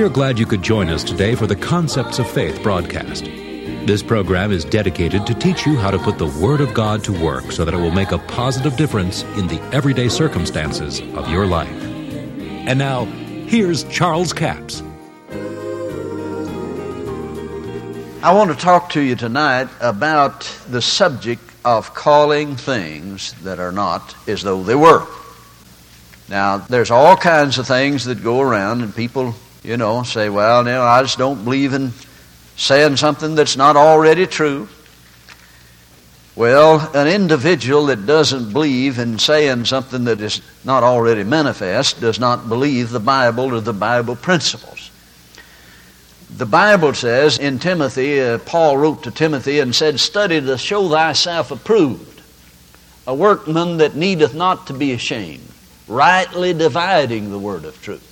We are glad you could join us today for the Concepts of Faith broadcast. This program is dedicated to teach you how to put the Word of God to work so that it will make a positive difference in the everyday circumstances of your life. And now, here's Charles Capps. I want to talk to you tonight about the subject of calling things that are not as though they were. Now, there's all kinds of things that go around, and people, you know, say, well, you know, I just don't believe in saying something that's not already true. Well, an individual that doesn't believe in saying something that is not already manifest does not believe the Bible or the Bible principles. The Bible says in Timothy, uh, Paul wrote to Timothy and said, Study to show thyself approved, a workman that needeth not to be ashamed, rightly dividing the word of truth.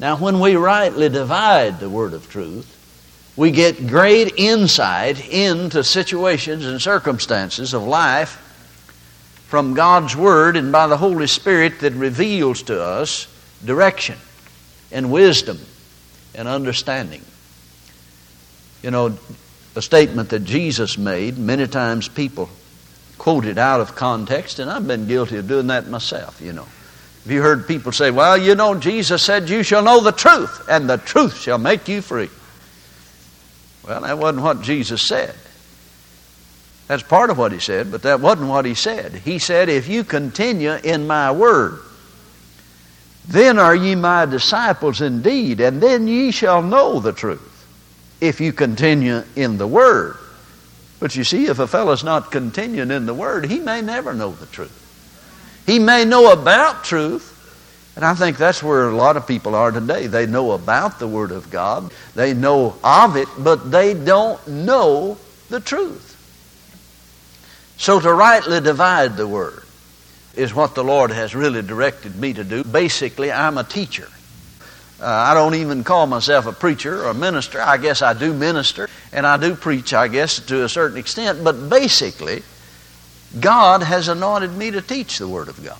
Now, when we rightly divide the word of truth, we get great insight into situations and circumstances of life from God's Word and by the Holy Spirit that reveals to us direction and wisdom and understanding. You know, a statement that Jesus made, many times people quote it out of context, and I've been guilty of doing that myself, you know. Have you heard people say, well, you know, Jesus said, You shall know the truth, and the truth shall make you free? Well, that wasn't what Jesus said. That's part of what he said, but that wasn't what he said. He said, If you continue in my word, then are ye my disciples indeed, and then ye shall know the truth, if you continue in the word. But you see, if a fellow's not continuing in the word, he may never know the truth. He may know about truth, and I think that's where a lot of people are today. They know about the Word of God, they know of it, but they don't know the truth. So to rightly divide the Word is what the Lord has really directed me to do. Basically, I'm a teacher. Uh, I don't even call myself a preacher or a minister. I guess I do minister and I do preach, I guess, to a certain extent. But basically, God has anointed me to teach the Word of God.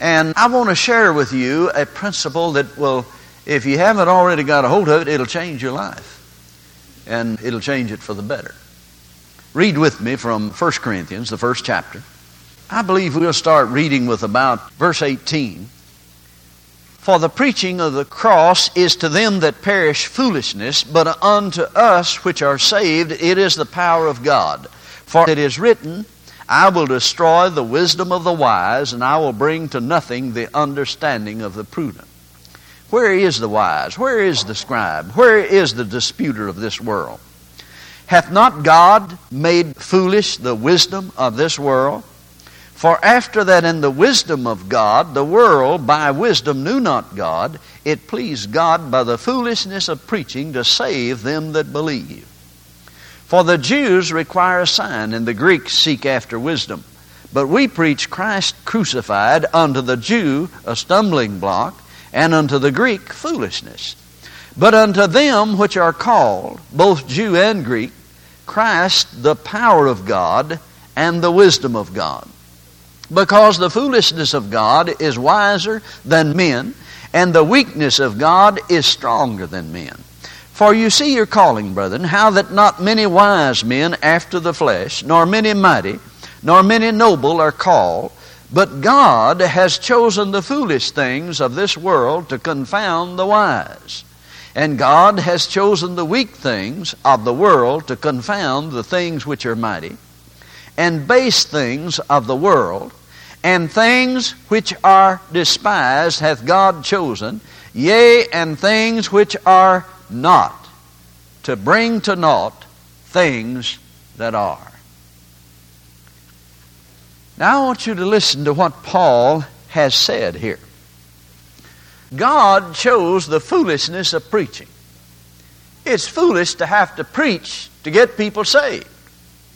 And I want to share with you a principle that will, if you haven't already got a hold of it, it'll change your life. And it'll change it for the better. Read with me from 1 Corinthians, the first chapter. I believe we'll start reading with about verse 18. For the preaching of the cross is to them that perish foolishness, but unto us which are saved it is the power of God. For it is written, I will destroy the wisdom of the wise, and I will bring to nothing the understanding of the prudent. Where is the wise? Where is the scribe? Where is the disputer of this world? Hath not God made foolish the wisdom of this world? For after that in the wisdom of God, the world by wisdom knew not God, it pleased God by the foolishness of preaching to save them that believe. For the Jews require a sign, and the Greeks seek after wisdom. But we preach Christ crucified, unto the Jew a stumbling block, and unto the Greek foolishness. But unto them which are called, both Jew and Greek, Christ the power of God and the wisdom of God. Because the foolishness of God is wiser than men, and the weakness of God is stronger than men. For you see your calling, brethren, how that not many wise men after the flesh, nor many mighty, nor many noble are called, but God has chosen the foolish things of this world to confound the wise. And God has chosen the weak things of the world to confound the things which are mighty, and base things of the world, and things which are despised hath God chosen, yea, and things which are not to bring to naught things that are. Now I want you to listen to what Paul has said here. God chose the foolishness of preaching. It's foolish to have to preach to get people saved.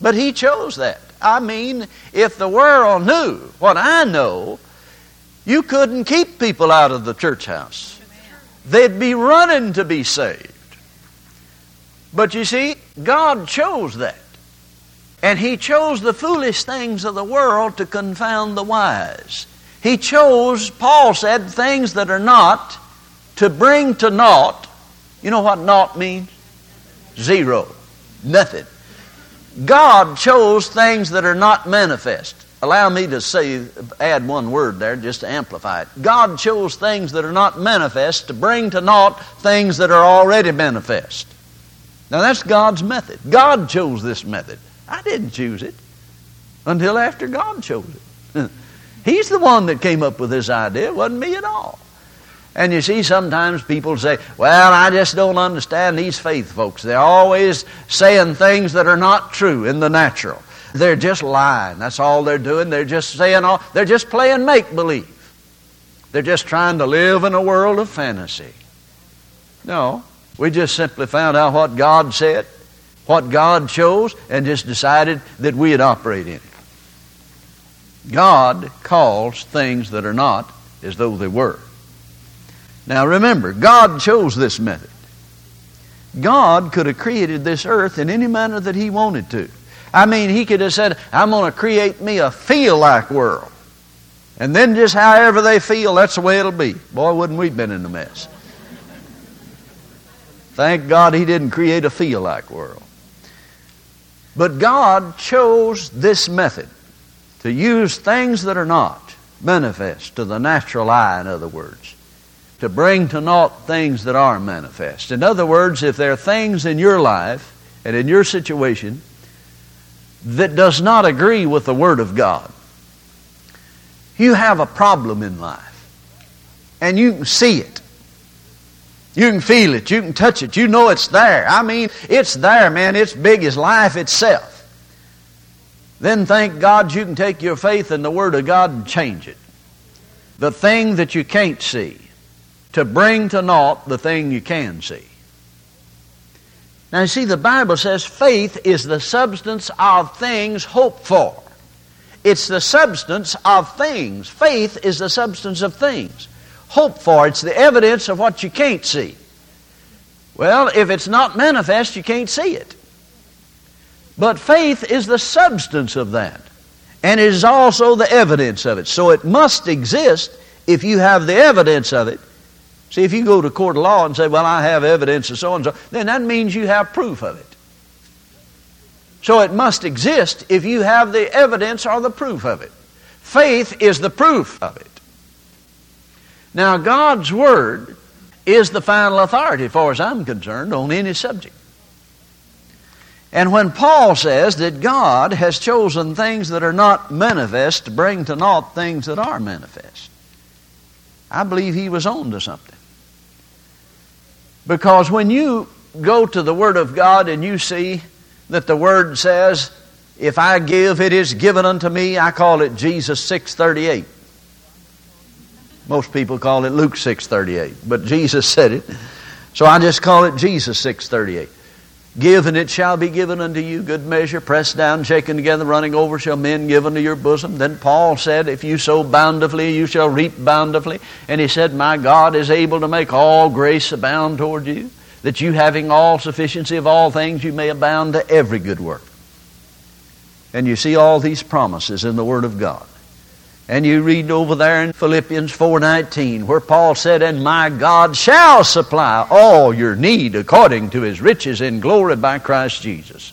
But he chose that. I mean, if the world knew what I know, you couldn't keep people out of the church house. They'd be running to be saved. But you see, God chose that. And He chose the foolish things of the world to confound the wise. He chose, Paul said, things that are not to bring to naught, you know what naught means? Zero. Nothing. God chose things that are not manifest. Allow me to say, add one word there just to amplify it. God chose things that are not manifest to bring to naught things that are already manifest. Now that's God's method. God chose this method. I didn't choose it until after God chose it. He's the one that came up with this idea. It wasn't me at all. And you see, sometimes people say, Well, I just don't understand these faith folks. They're always saying things that are not true in the natural. They're just lying. That's all they're doing. They're just saying all, they're just playing make believe. They're just trying to live in a world of fantasy. No, we just simply found out what God said, what God chose, and just decided that we'd operate in it. God calls things that are not as though they were. Now remember, God chose this method. God could have created this earth in any manner that He wanted to. I mean, He could have said, I'm going to create me a feel like world. And then just however they feel, that's the way it'll be. Boy, wouldn't we have been in a mess. Thank God He didn't create a feel like world. But God chose this method to use things that are not manifest to the natural eye, in other words to bring to naught things that are manifest. In other words, if there are things in your life and in your situation that does not agree with the Word of God, you have a problem in life. And you can see it. You can feel it. You can touch it. You know it's there. I mean, it's there, man. It's big as life itself. Then thank God you can take your faith in the Word of God and change it. The thing that you can't see to bring to naught the thing you can see. Now, you see, the Bible says faith is the substance of things hoped for. It's the substance of things. Faith is the substance of things. Hope for. It's the evidence of what you can't see. Well, if it's not manifest, you can't see it. But faith is the substance of that. And it is also the evidence of it. So it must exist if you have the evidence of it See, if you go to court of law and say, well, I have evidence of so and so, then that means you have proof of it. So it must exist if you have the evidence or the proof of it. Faith is the proof of it. Now, God's Word is the final authority, as far as I'm concerned, on any subject. And when Paul says that God has chosen things that are not manifest to bring to naught things that are manifest, I believe he was on to something. Because when you go to the Word of God and you see that the Word says, if I give, it is given unto me, I call it Jesus 638. Most people call it Luke 638, but Jesus said it. So I just call it Jesus 638. Give and it shall be given unto you, good measure, pressed down, shaken together, running over, shall men give unto your bosom. Then Paul said, If you sow bountifully, you shall reap bountifully. And he said, My God is able to make all grace abound toward you, that you having all sufficiency of all things, you may abound to every good work. And you see all these promises in the Word of God. And you read over there in Philippians 4:19 where Paul said, "And my God shall supply all your need according to his riches in glory by Christ Jesus."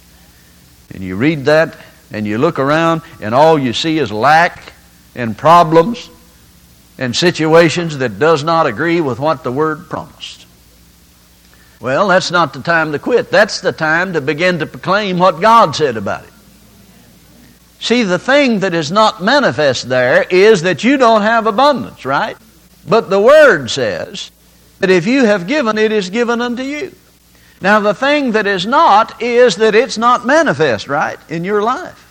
And you read that and you look around and all you see is lack and problems and situations that does not agree with what the word promised. Well, that's not the time to quit. That's the time to begin to proclaim what God said about it. See, the thing that is not manifest there is that you don't have abundance, right? But the Word says that if you have given, it is given unto you. Now, the thing that is not is that it's not manifest, right, in your life.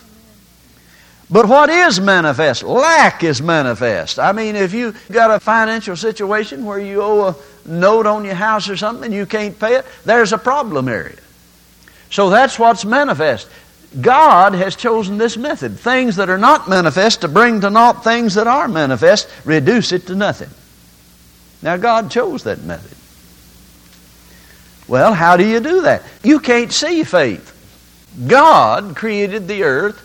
But what is manifest? Lack is manifest. I mean, if you got a financial situation where you owe a note on your house or something and you can't pay it, there's a problem area. So that's what's manifest. God has chosen this method. Things that are not manifest to bring to naught things that are manifest, reduce it to nothing. Now, God chose that method. Well, how do you do that? You can't see faith. God created the earth.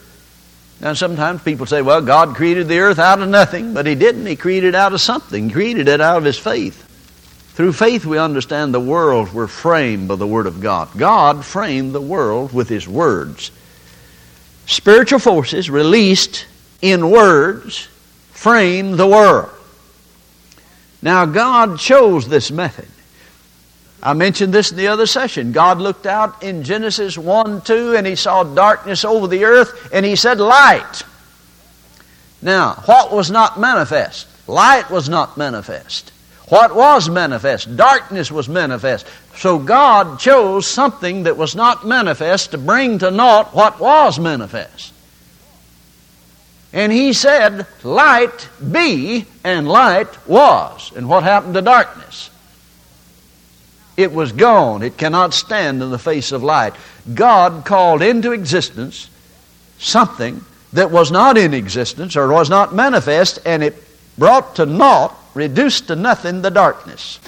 Now, sometimes people say, well, God created the earth out of nothing, but He didn't. He created it out of something. He created it out of His faith Through faith, we understand the worlds were framed by the Word of God. God framed the world with His words. Spiritual forces released in words frame the world. Now, God chose this method. I mentioned this in the other session. God looked out in Genesis 1 2 and He saw darkness over the earth and He said, Light. Now, what was not manifest? Light was not manifest. What was manifest? Darkness was manifest. So God chose something that was not manifest to bring to naught what was manifest. And He said, Light be, and light was. And what happened to darkness? It was gone. It cannot stand in the face of light. God called into existence something that was not in existence or was not manifest, and it brought to naught reduced to nothing the darkness.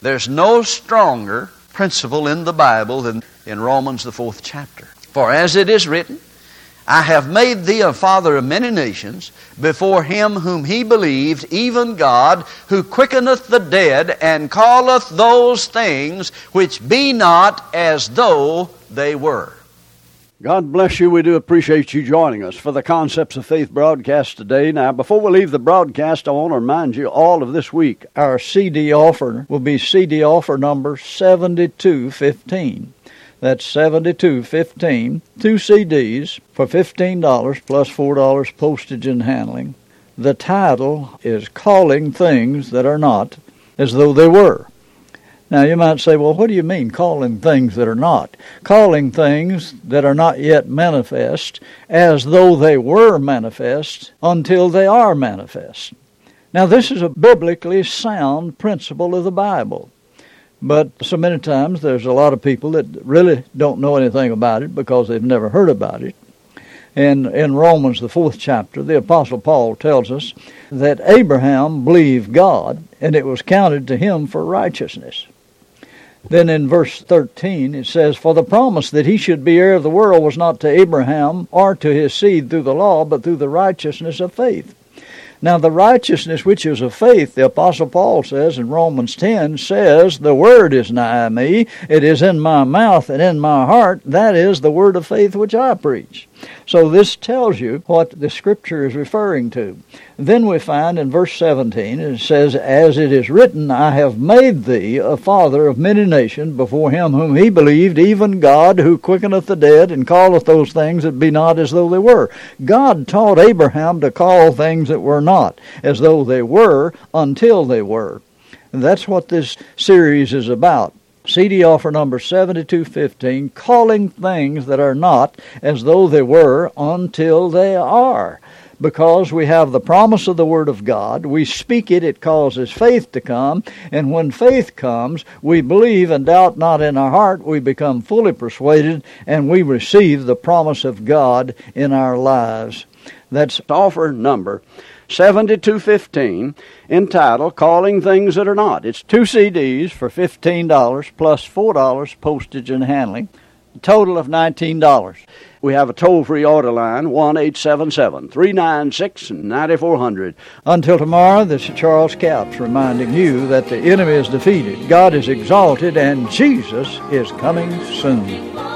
There's no stronger principle in the Bible than in Romans, the fourth chapter. For as it is written, I have made thee a father of many nations before him whom he believed, even God, who quickeneth the dead and calleth those things which be not as though they were. God bless you. We do appreciate you joining us for the Concepts of Faith broadcast today. Now, before we leave the broadcast, I want to remind you all of this week our CD offer will be CD offer number 7215. That's 7215. Two CDs for $15 plus $4 postage and handling. The title is Calling Things That Are Not as Though They Were. Now you might say, well, what do you mean calling things that are not? Calling things that are not yet manifest as though they were manifest until they are manifest. Now this is a biblically sound principle of the Bible. But so many times there's a lot of people that really don't know anything about it because they've never heard about it. And in Romans, the fourth chapter, the Apostle Paul tells us that Abraham believed God and it was counted to him for righteousness. Then in verse 13 it says, For the promise that he should be heir of the world was not to Abraham or to his seed through the law, but through the righteousness of faith. Now, the righteousness which is of faith, the Apostle Paul says in Romans 10, says, The word is nigh me, it is in my mouth and in my heart. That is the word of faith which I preach. So this tells you what the scripture is referring to. Then we find in verse 17, it says, As it is written, I have made thee a father of many nations before him whom he believed, even God who quickeneth the dead and calleth those things that be not as though they were. God taught Abraham to call things that were not as though they were until they were. And that's what this series is about. CD offer number 7215, calling things that are not as though they were until they are. Because we have the promise of the Word of God, we speak it, it causes faith to come, and when faith comes, we believe and doubt not in our heart, we become fully persuaded, and we receive the promise of God in our lives. That's offer number 7215 entitled Calling Things That Are Not. It's two CDs for $15 plus $4 postage and handling, a total of $19. We have a toll free order line, 1 877 396 9400. Until tomorrow, this is Charles Capps reminding you that the enemy is defeated, God is exalted, and Jesus is coming soon.